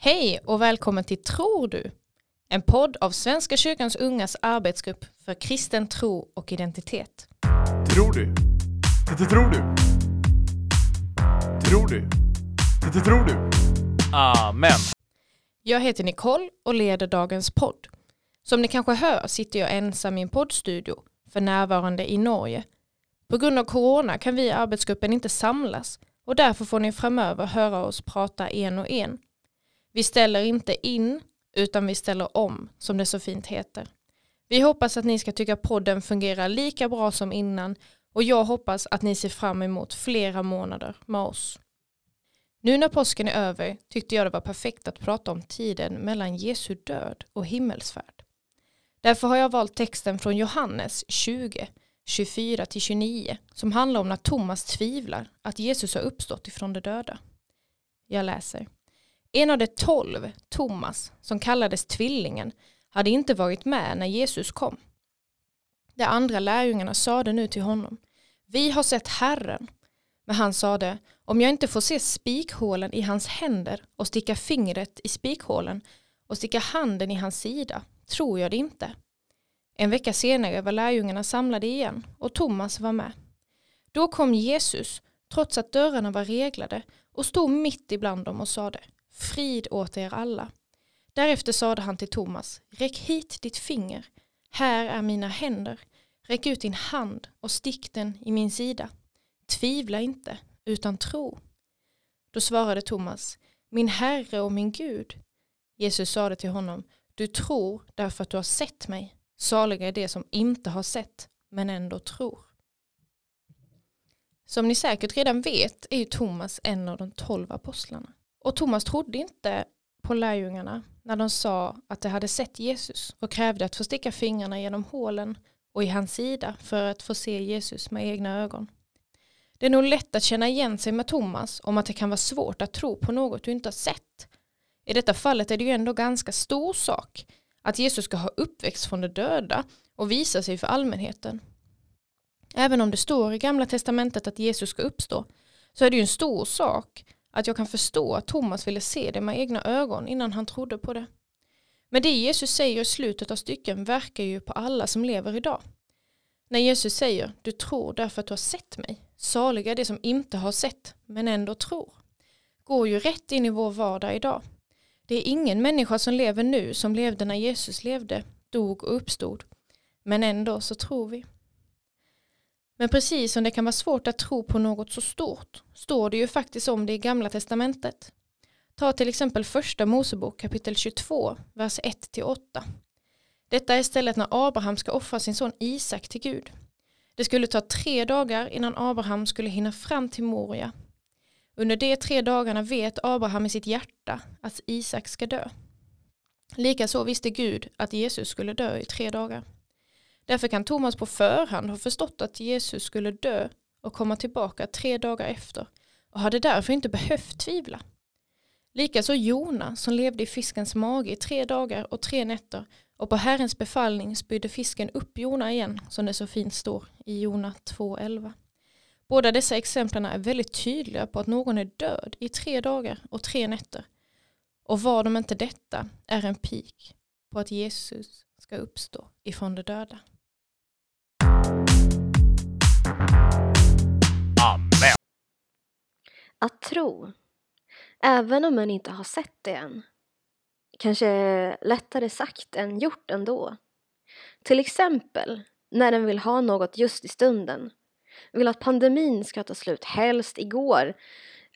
Hej och välkommen till Tror du? En podd av Svenska kyrkans ungas arbetsgrupp för kristen tro och identitet. Tror du? Det tror du? Tror du? Det tror du? Amen. Jag heter Nicole och leder dagens podd. Som ni kanske hör sitter jag ensam i en poddstudio, för närvarande i Norge. På grund av corona kan vi i arbetsgruppen inte samlas och därför får ni framöver höra oss prata en och en. Vi ställer inte in utan vi ställer om som det så fint heter. Vi hoppas att ni ska tycka podden fungerar lika bra som innan och jag hoppas att ni ser fram emot flera månader med oss. Nu när påsken är över tyckte jag det var perfekt att prata om tiden mellan Jesu död och himmelsfärd. Därför har jag valt texten från Johannes 20, 24-29 som handlar om när Thomas tvivlar att Jesus har uppstått ifrån de döda. Jag läser. En av de tolv, Thomas, som kallades tvillingen, hade inte varit med när Jesus kom. De andra lärjungarna sade nu till honom, vi har sett Herren. Men han sade, om jag inte får se spikhålen i hans händer och sticka fingret i spikhålen och sticka handen i hans sida, tror jag det inte. En vecka senare var lärjungarna samlade igen och Thomas var med. Då kom Jesus, trots att dörrarna var reglade, och stod mitt ibland dem och sade, frid åt er alla. Därefter sade han till Thomas, räck hit ditt finger, här är mina händer, räck ut din hand och stick den i min sida. Tvivla inte, utan tro. Då svarade Thomas, min Herre och min Gud. Jesus sade till honom, du tror därför att du har sett mig. Saliga är det som inte har sett, men ändå tror. Som ni säkert redan vet är ju Thomas en av de tolv apostlarna. Och Thomas trodde inte på lärjungarna när de sa att de hade sett Jesus och krävde att få sticka fingrarna genom hålen och i hans sida för att få se Jesus med egna ögon. Det är nog lätt att känna igen sig med Thomas om att det kan vara svårt att tro på något du inte har sett. I detta fallet är det ju ändå ganska stor sak att Jesus ska ha uppväxt från de döda och visa sig för allmänheten. Även om det står i gamla testamentet att Jesus ska uppstå så är det ju en stor sak att jag kan förstå att Thomas ville se det med egna ögon innan han trodde på det. Men det Jesus säger i slutet av stycken verkar ju på alla som lever idag. När Jesus säger du tror därför att du har sett mig, saliga det som inte har sett men ändå tror, går ju rätt in i vår vardag idag. Det är ingen människa som lever nu som levde när Jesus levde, dog och uppstod. Men ändå så tror vi. Men precis som det kan vara svårt att tro på något så stort står det ju faktiskt om det i gamla testamentet. Ta till exempel första Mosebok kapitel 22, vers 1-8. Detta är stället när Abraham ska offra sin son Isak till Gud. Det skulle ta tre dagar innan Abraham skulle hinna fram till Moria. Under de tre dagarna vet Abraham i sitt hjärta att Isak ska dö. Likaså visste Gud att Jesus skulle dö i tre dagar. Därför kan Thomas på förhand ha förstått att Jesus skulle dö och komma tillbaka tre dagar efter och hade därför inte behövt tvivla. Likaså Jona som levde i fiskens mage i tre dagar och tre nätter och på Herrens befallning spydde fisken upp Jona igen som det så fint står i Jona 2.11. Båda dessa exemplen är väldigt tydliga på att någon är död i tre dagar och tre nätter. Och var de inte detta är en pik på att Jesus ska uppstå ifrån de döda. Amen. Att tro, även om man inte har sett det än. Kanske lättare sagt än gjort ändå. Till exempel när den vill ha något just i stunden. Vill att pandemin ska ta slut helst igår.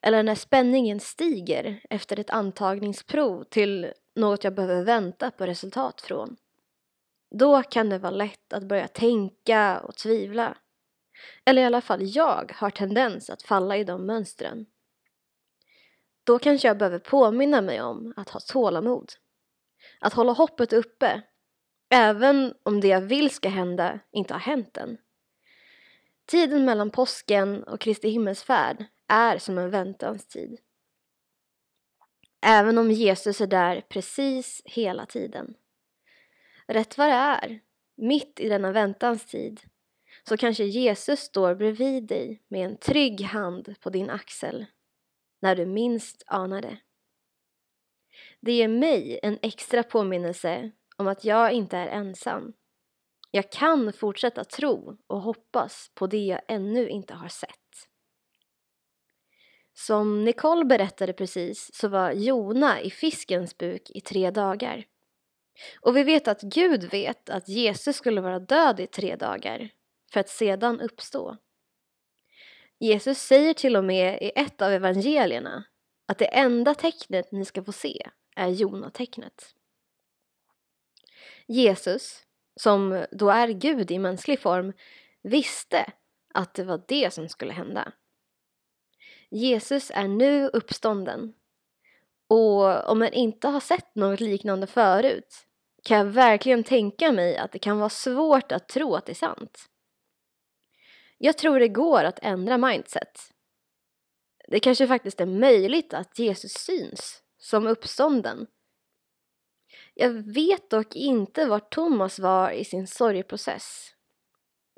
Eller när spänningen stiger efter ett antagningsprov till något jag behöver vänta på resultat från. Då kan det vara lätt att börja tänka och tvivla. Eller i alla fall jag har tendens att falla i de mönstren. Då kanske jag behöver påminna mig om att ha tålamod. Att hålla hoppet uppe, även om det jag vill ska hända inte har hänt än. Tiden mellan påsken och Kristi himmelsfärd är som en väntans tid. Även om Jesus är där precis hela tiden. Rätt vad det är, mitt i denna väntans tid, så kanske Jesus står bredvid dig med en trygg hand på din axel när du minst anar det. Det ger mig en extra påminnelse om att jag inte är ensam. Jag kan fortsätta tro och hoppas på det jag ännu inte har sett. Som Nicole berättade precis så var Jona i fiskens buk i tre dagar. Och vi vet att Gud vet att Jesus skulle vara död i tre dagar för att sedan uppstå. Jesus säger till och med i ett av evangelierna att det enda tecknet ni ska få se är Jonatecknet. Jesus, som då är Gud i mänsklig form, visste att det var det som skulle hända. Jesus är nu uppstånden. Och om man inte har sett något liknande förut kan jag verkligen tänka mig att det kan vara svårt att tro att det är sant. Jag tror det går att ändra mindset. Det kanske faktiskt är möjligt att Jesus syns som uppstånden. Jag vet dock inte var Thomas var i sin sorgeprocess.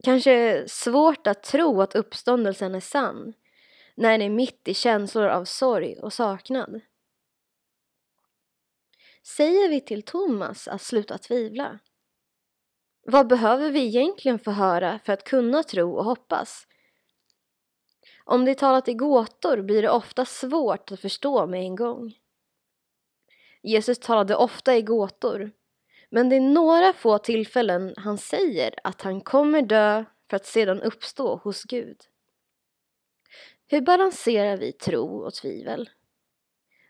Kanske svårt att tro att uppståndelsen är sann när ni är mitt i känslor av sorg och saknad. Säger vi till Thomas att sluta tvivla? Vad behöver vi egentligen få höra för att kunna tro och hoppas? Om det är talat i gåtor blir det ofta svårt att förstå med en gång. Jesus talade ofta i gåtor, men det är några få tillfällen han säger att han kommer dö för att sedan uppstå hos Gud. Hur balanserar vi tro och tvivel?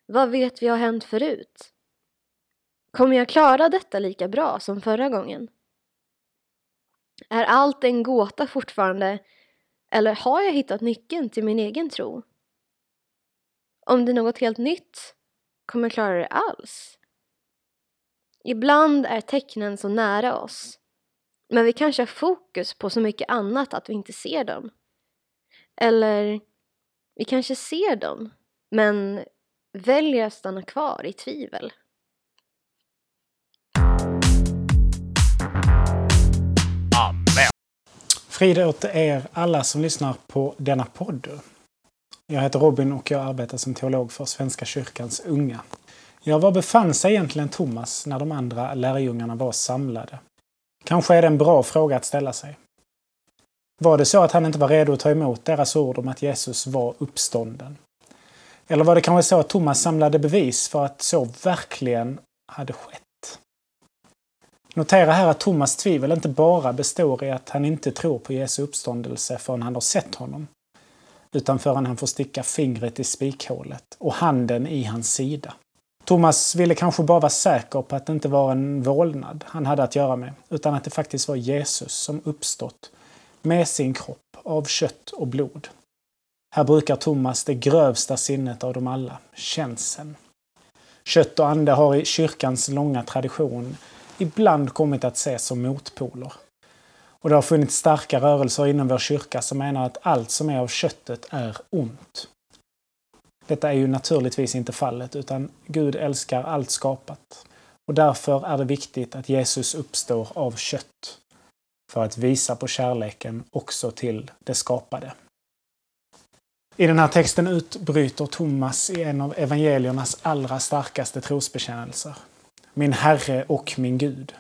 Vad vet vi har hänt förut? Kommer jag klara detta lika bra som förra gången? Är allt en gåta fortfarande eller har jag hittat nyckeln till min egen tro? Om det är något helt nytt, kommer jag klara det alls? Ibland är tecknen så nära oss, men vi kanske har fokus på så mycket annat att vi inte ser dem. Eller vi kanske ser dem, men väljer att stanna kvar i tvivel. Frid åt er alla som lyssnar på denna podd. Jag heter Robin och jag arbetar som teolog för Svenska kyrkans unga. Ja, var befann sig egentligen Thomas när de andra lärjungarna var samlade? Kanske är det en bra fråga att ställa sig. Var det så att han inte var redo att ta emot deras ord om att Jesus var uppstånden? Eller var det kanske så att Thomas samlade bevis för att så verkligen hade skett? Notera här att Thomas tvivel inte bara består i att han inte tror på Jesu uppståndelse förrän han har sett honom, utan förrän han får sticka fingret i spikhålet och handen i hans sida. Thomas ville kanske bara vara säker på att det inte var en vålnad han hade att göra med, utan att det faktiskt var Jesus som uppstått med sin kropp av kött och blod. Här brukar Thomas det grövsta sinnet av dem alla, känseln. Kött och ande har i kyrkans långa tradition ibland kommit att ses som motpoler. Och det har funnits starka rörelser inom vår kyrka som menar att allt som är av köttet är ont. Detta är ju naturligtvis inte fallet, utan Gud älskar allt skapat. Och därför är det viktigt att Jesus uppstår av kött. För att visa på kärleken också till det skapade. I den här texten utbryter Thomas i en av evangeliernas allra starkaste trosbekännelser min Herre och min Gud.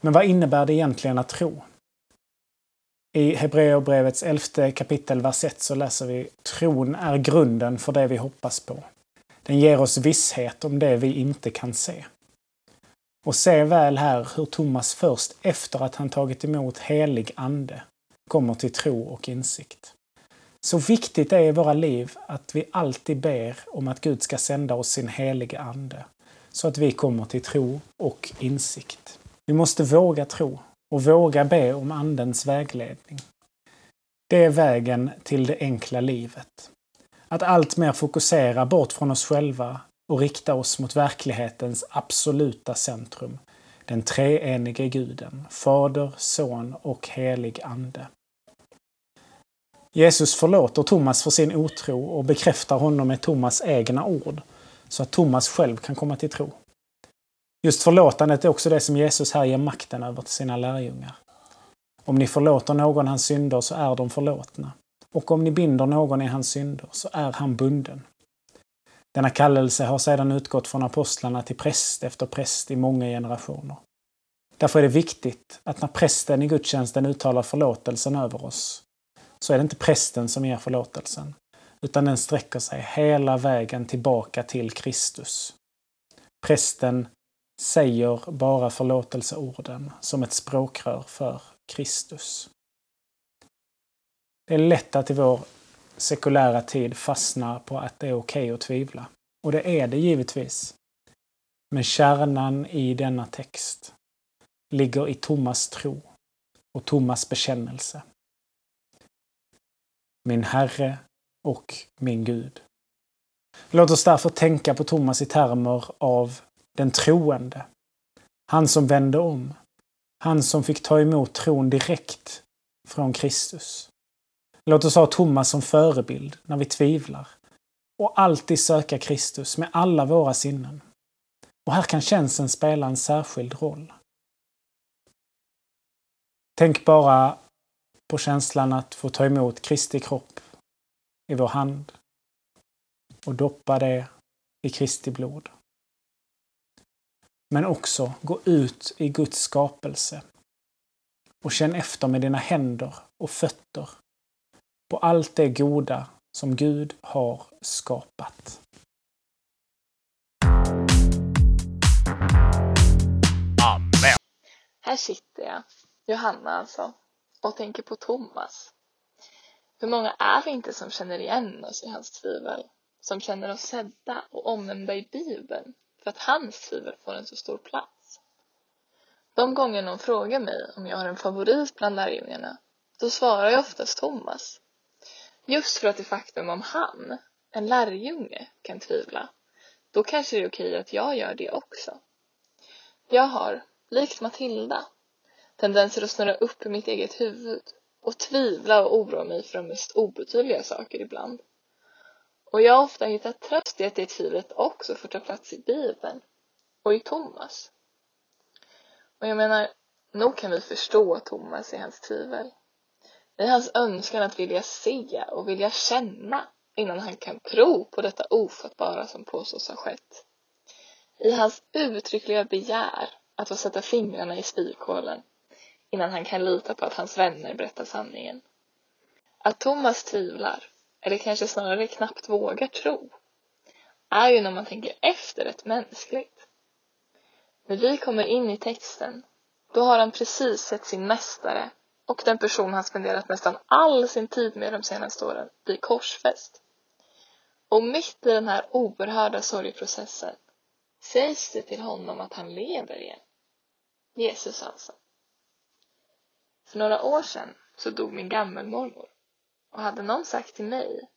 Men vad innebär det egentligen att tro? I Hebreerbrevets elfte kapitel, vers 1 så läser vi Tron är grunden för det vi hoppas på. Den ger oss visshet om det vi inte kan se. Och se väl här hur Thomas först efter att han tagit emot helig ande kommer till tro och insikt. Så viktigt är i våra liv att vi alltid ber om att Gud ska sända oss sin helige ande så att vi kommer till tro och insikt. Vi måste våga tro och våga be om Andens vägledning. Det är vägen till det enkla livet. Att alltmer fokusera bort från oss själva och rikta oss mot verklighetens absoluta centrum, den treenige guden, Fader, Son och helig Ande. Jesus förlåter Thomas för sin otro och bekräftar honom med Thomas egna ord så att Thomas själv kan komma till tro. Just förlåtandet är också det som Jesus här ger makten över till sina lärjungar. Om ni förlåter någon hans synder så är de förlåtna. Och om ni binder någon i hans synder så är han bunden. Denna kallelse har sedan utgått från apostlarna till präst efter präst i många generationer. Därför är det viktigt att när prästen i gudstjänsten uttalar förlåtelsen över oss, så är det inte prästen som ger förlåtelsen, utan den sträcker sig hela vägen tillbaka till Kristus. Prästen säger bara förlåtelseorden som ett språkrör för Kristus. Det är lätt att i vår sekulära tid fastna på att det är okej okay att tvivla. Och det är det givetvis. Men kärnan i denna text ligger i Thomas tro och Thomas bekännelse. Min Herre och min Gud. Låt oss därför tänka på Thomas i termer av den troende. Han som vände om. Han som fick ta emot tron direkt från Kristus. Låt oss ha Thomas som förebild när vi tvivlar och alltid söka Kristus med alla våra sinnen. Och här kan känseln spela en särskild roll. Tänk bara på känslan att få ta emot Kristi kropp i vår hand och doppa det i Kristi blod. Men också gå ut i Guds skapelse och känn efter med dina händer och fötter på allt det goda som Gud har skapat. Amen. Här sitter jag, Johanna alltså, och tänker på Thomas. Hur många är vi inte som känner igen oss i hans tvivel? Som känner oss sedda och omnämnda i Bibeln för att hans tvivel får en så stor plats. De gånger någon frågar mig om jag har en favorit bland lärjungarna, då svarar jag oftast Thomas. Just för att det faktum om han, en lärjunge, kan tvivla, då kanske det är okej att jag gör det också. Jag har, likt Matilda, tendenser att snurra upp i mitt eget huvud och tvivla och oroa mig för de mest obetydliga saker ibland. Och jag har ofta hittat tröst i att det tvivlet också får ta plats i Bibeln och i Thomas. Och jag menar, nog kan vi förstå Thomas i hans tvivel. I hans önskan att vilja se och vilja känna innan han kan tro på detta ofattbara som påstås ha skett. I hans uttryckliga begär att få sätta fingrarna i spikhålen innan han kan lita på att hans vänner berättar sanningen. Att Thomas tvivlar, eller kanske snarare knappt vågar tro, är ju när man tänker efter rätt mänskligt. När vi kommer in i texten, då har han precis sett sin mästare och den person han spenderat nästan all sin tid med de senaste åren bli korsfäst. Och mitt i den här oerhörda sorgprocessen sägs det till honom att han lever igen. Jesus alltså. För några år sedan så dog min gammelmormor och hade någon sagt till mig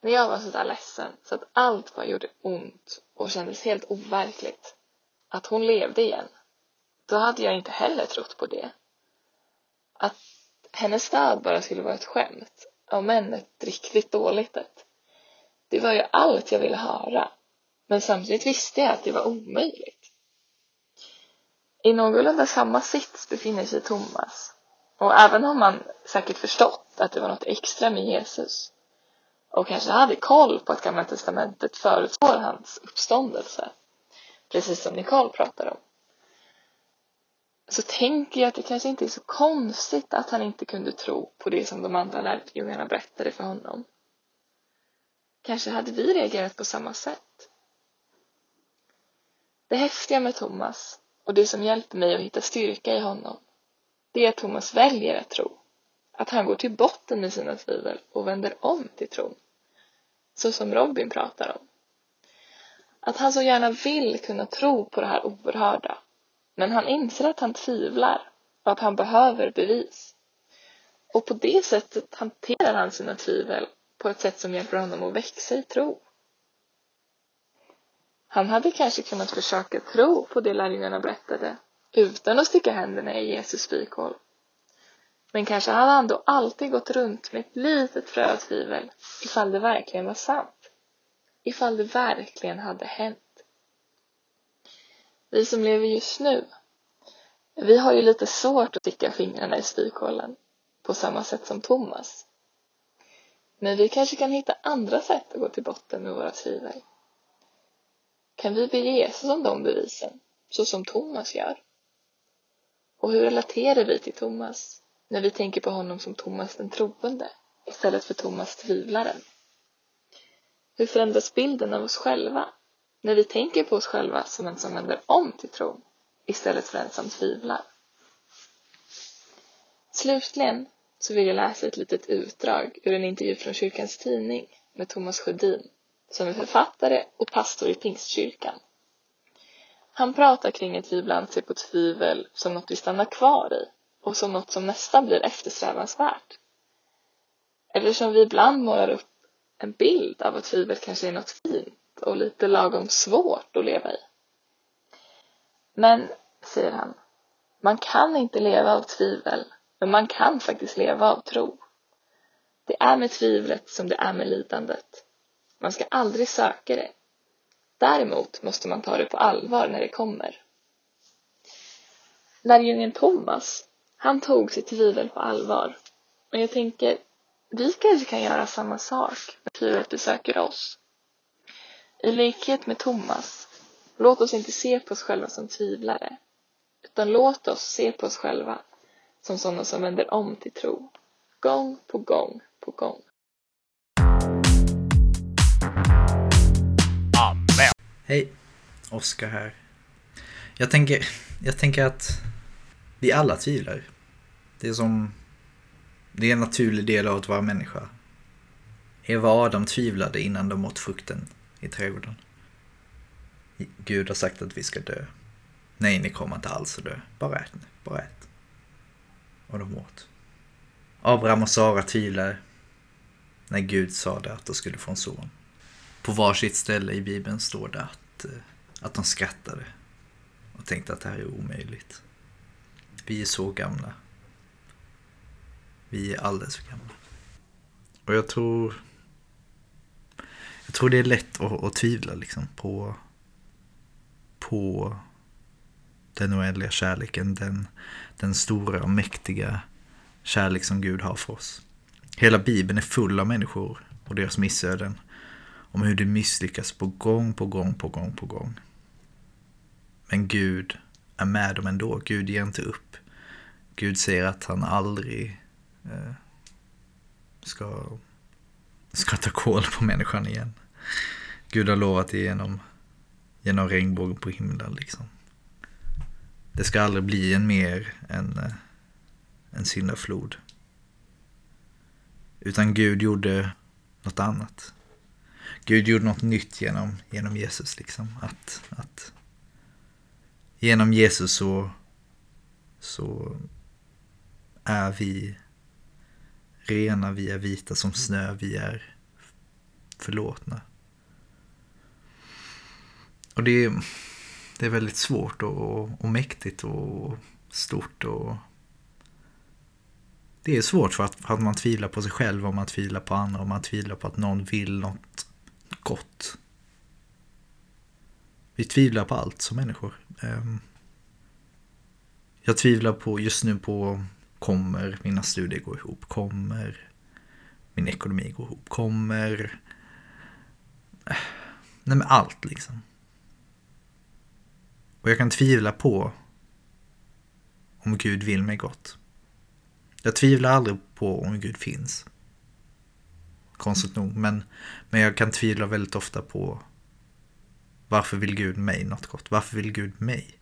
när jag var sådär ledsen så att allt bara gjorde ont och kändes helt overkligt att hon levde igen då hade jag inte heller trott på det att hennes död bara skulle vara ett skämt, om än ett riktigt dåligt ett. Det var ju allt jag ville höra, men samtidigt visste jag att det var omöjligt. I någorlunda samma sits befinner sig Thomas och även om man säkert förstått att det var något extra med Jesus och kanske hade koll på att Gamla Testamentet förutspår hans uppståndelse, precis som Nicole pratar om, så tänker jag att det kanske inte är så konstigt att han inte kunde tro på det som de andra lärjungarna berättade för honom. Kanske hade vi reagerat på samma sätt. Det häftiga med Thomas och det som hjälper mig att hitta styrka i honom, det är att Thomas väljer att tro. Att han går till botten med sina tvivel och vänder om till tron. Så som Robin pratar om. Att han så gärna vill kunna tro på det här oerhörda men han inser att han tvivlar och att han behöver bevis. Och på det sättet hanterar han sina tvivel på ett sätt som hjälper honom att växa i tro. Han hade kanske kunnat försöka tro på det lärjungarna berättade utan att sticka händerna i Jesus spikhål. Men kanske hade han då alltid gått runt med ett litet frö av tvivel ifall det verkligen var sant. Ifall det verkligen hade hänt vi som lever just nu, vi har ju lite svårt att sticka fingrarna i spikhålen på samma sätt som Thomas. Men vi kanske kan hitta andra sätt att gå till botten med våra tvivel. kan vi be Jesus om de bevisen, så som Thomas gör? Och hur relaterar vi till Thomas när vi tänker på honom som Thomas den troende istället för Thomas tvivlaren? Hur förändras bilden av oss själva när vi tänker på oss själva som en som vänder om till tron istället för en som tvivlar? Slutligen så vill jag läsa ett litet utdrag ur en intervju från Kyrkans Tidning med Thomas Sjödin som är författare och pastor i Pingstkyrkan. Han pratar kring att vi ibland ser typ på tvivel som något vi stannar kvar i och som något som nästan blir eftersträvansvärt. Eller som vi ibland målar upp en bild av att tvivel kanske är något fint och lite lagom svårt att leva i. Men, säger han, man kan inte leva av tvivel, men man kan faktiskt leva av tro. Det är med tvivlet som det är med lidandet. Man ska aldrig söka det. Däremot måste man ta det på allvar när det kommer. Lärjungen Thomas, han tog sitt tvivel på allvar. Och jag tänker, vi kanske kan göra samma sak när tvivlet besöker oss. I likhet med Thomas, låt oss inte se på oss själva som tvivlare, utan låt oss se på oss själva som sådana som vänder om till tro, gång på gång på gång. Hej, Oskar här. Jag tänker, jag tänker att vi alla tvivlar. Det är som... Det är en naturlig del av att vara människa. Eva och Adam tvivlade innan de åt frukten i trädgården. Gud har sagt att vi ska dö. Nej, ni kommer inte alls att dö. Bara ät nu, bara ät. Och de åt. Abraham och Sara tvivlar när Gud sa det att de skulle få en son. På varsitt ställe i Bibeln står det att, eh, att de skrattade och tänkte att det här är omöjligt. Vi är så gamla. Vi är alldeles för gamla. Och jag tror... Jag tror det är lätt att, att tvivla liksom på... På den oändliga kärleken. Den, den stora och mäktiga kärlek som Gud har för oss. Hela Bibeln är full av människor och deras missöden. Om hur de misslyckas på gång på gång på gång på gång. Men Gud är med dem ändå. Gud ger inte upp. Gud säger att han aldrig eh, ska, ska ta koll på människan igen. Gud har lovat det genom, genom regnbågen på himlen. Liksom. Det ska aldrig bli en mer än eh, en syndaflod. Utan Gud gjorde något annat. Gud gjorde något nytt genom, genom Jesus. Liksom. Att, att genom Jesus så, så är vi rena, vi är vita som snö, vi är förlåtna. Och det är, det är väldigt svårt och, och mäktigt och stort och det är svårt för att, för att man tvivlar på sig själv, och man tvivlar på andra, och man tvivlar på att någon vill något gott. Vi tvivlar på allt som människor. Ehm, jag tvivlar på just nu på kommer mina studier gå ihop? Kommer min ekonomi gå ihop? Kommer... Eh, nej men allt liksom. Och jag kan tvivla på om Gud vill mig gott. Jag tvivlar aldrig på om Gud finns. Konstigt nog, men, men jag kan tvivla väldigt ofta på varför vill Gud mig något gott? Varför vill Gud mig?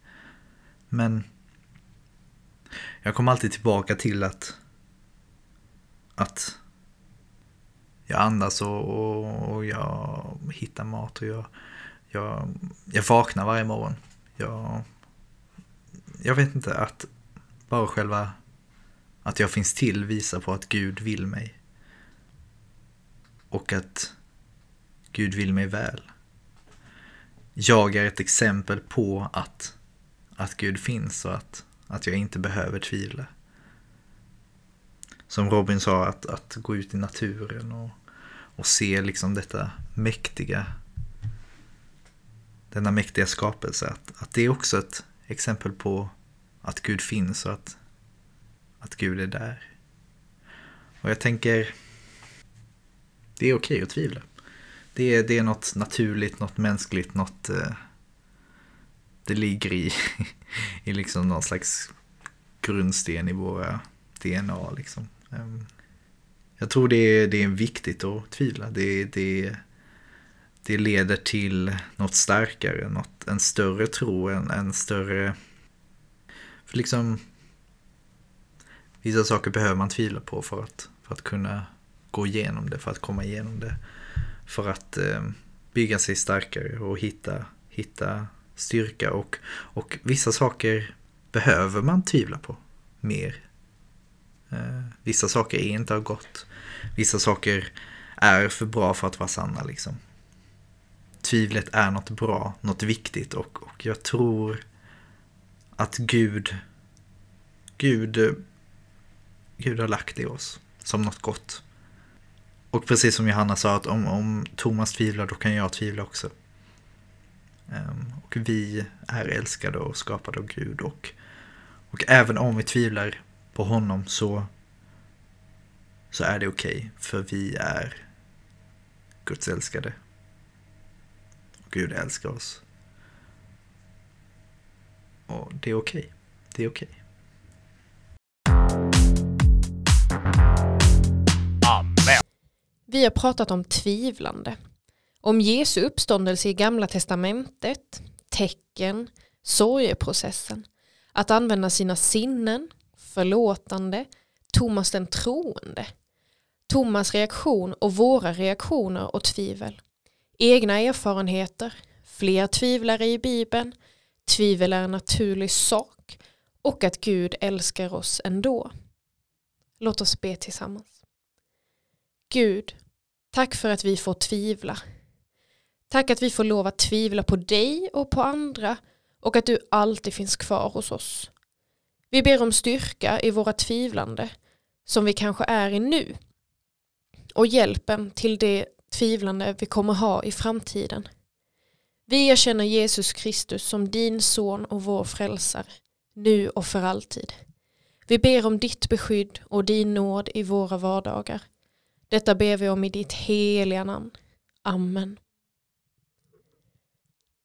Men jag kommer alltid tillbaka till att att jag andas och, och jag hittar mat och jag, jag, jag vaknar varje morgon. Jag, jag vet inte, att bara själva att jag finns till visar på att Gud vill mig. Och att Gud vill mig väl. Jag är ett exempel på att, att Gud finns och att, att jag inte behöver tvivla. Som Robin sa, att, att gå ut i naturen och, och se liksom detta mäktiga denna mäktiga skapelse. Att, att det är också ett exempel på att Gud finns och att att Gud är där. Och jag tänker, det är okej att tvivla. Det är, det är något naturligt, något mänskligt, något, eh, det ligger i, i liksom någon slags grundsten i våra DNA. Liksom. Ehm, jag tror det är, det är viktigt att tvivla. Det, det, det leder till något starkare, något, en större tro, en, en större... För liksom... Vissa saker behöver man tvivla på för att, för att kunna gå igenom det, för att komma igenom det. För att eh, bygga sig starkare och hitta, hitta styrka. Och, och vissa saker behöver man tvivla på mer. Eh, vissa saker är inte av gott. Vissa saker är för bra för att vara sanna liksom. Tvivlet är något bra, något viktigt och, och jag tror att Gud, Gud, eh, Gud har lagt det i oss som något gott. Och precis som Johanna sa, att om, om Thomas tvivlar då kan jag tvivla också. Ehm, och vi är älskade och skapade av Gud. Och, och även om vi tvivlar på honom så, så är det okej. Okay, för vi är Guds älskade. Och Gud älskar oss. Och det är okej. Okay. Det är okej. Okay. Vi har pratat om tvivlande. Om Jesu uppståndelse i Gamla Testamentet, tecken, sorgeprocessen, att använda sina sinnen, förlåtande, Thomas den troende, Thomas reaktion och våra reaktioner och tvivel, egna erfarenheter, fler tvivlare i Bibeln, tvivel är en naturlig sak och att Gud älskar oss ändå. Låt oss be tillsammans. Gud, tack för att vi får tvivla. Tack att vi får lov att tvivla på dig och på andra och att du alltid finns kvar hos oss. Vi ber om styrka i våra tvivlande som vi kanske är i nu och hjälpen till det tvivlande vi kommer ha i framtiden. Vi erkänner Jesus Kristus som din son och vår frälsare, nu och för alltid. Vi ber om ditt beskydd och din nåd i våra vardagar. Detta ber vi om i ditt heliga namn. Amen.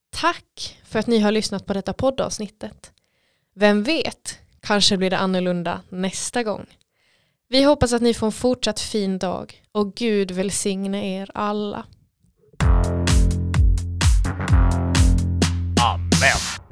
Tack för att ni har lyssnat på detta poddavsnittet. Vem vet, kanske blir det annorlunda nästa gång. Vi hoppas att ni får en fortsatt fin dag och Gud välsigne er alla. Amen.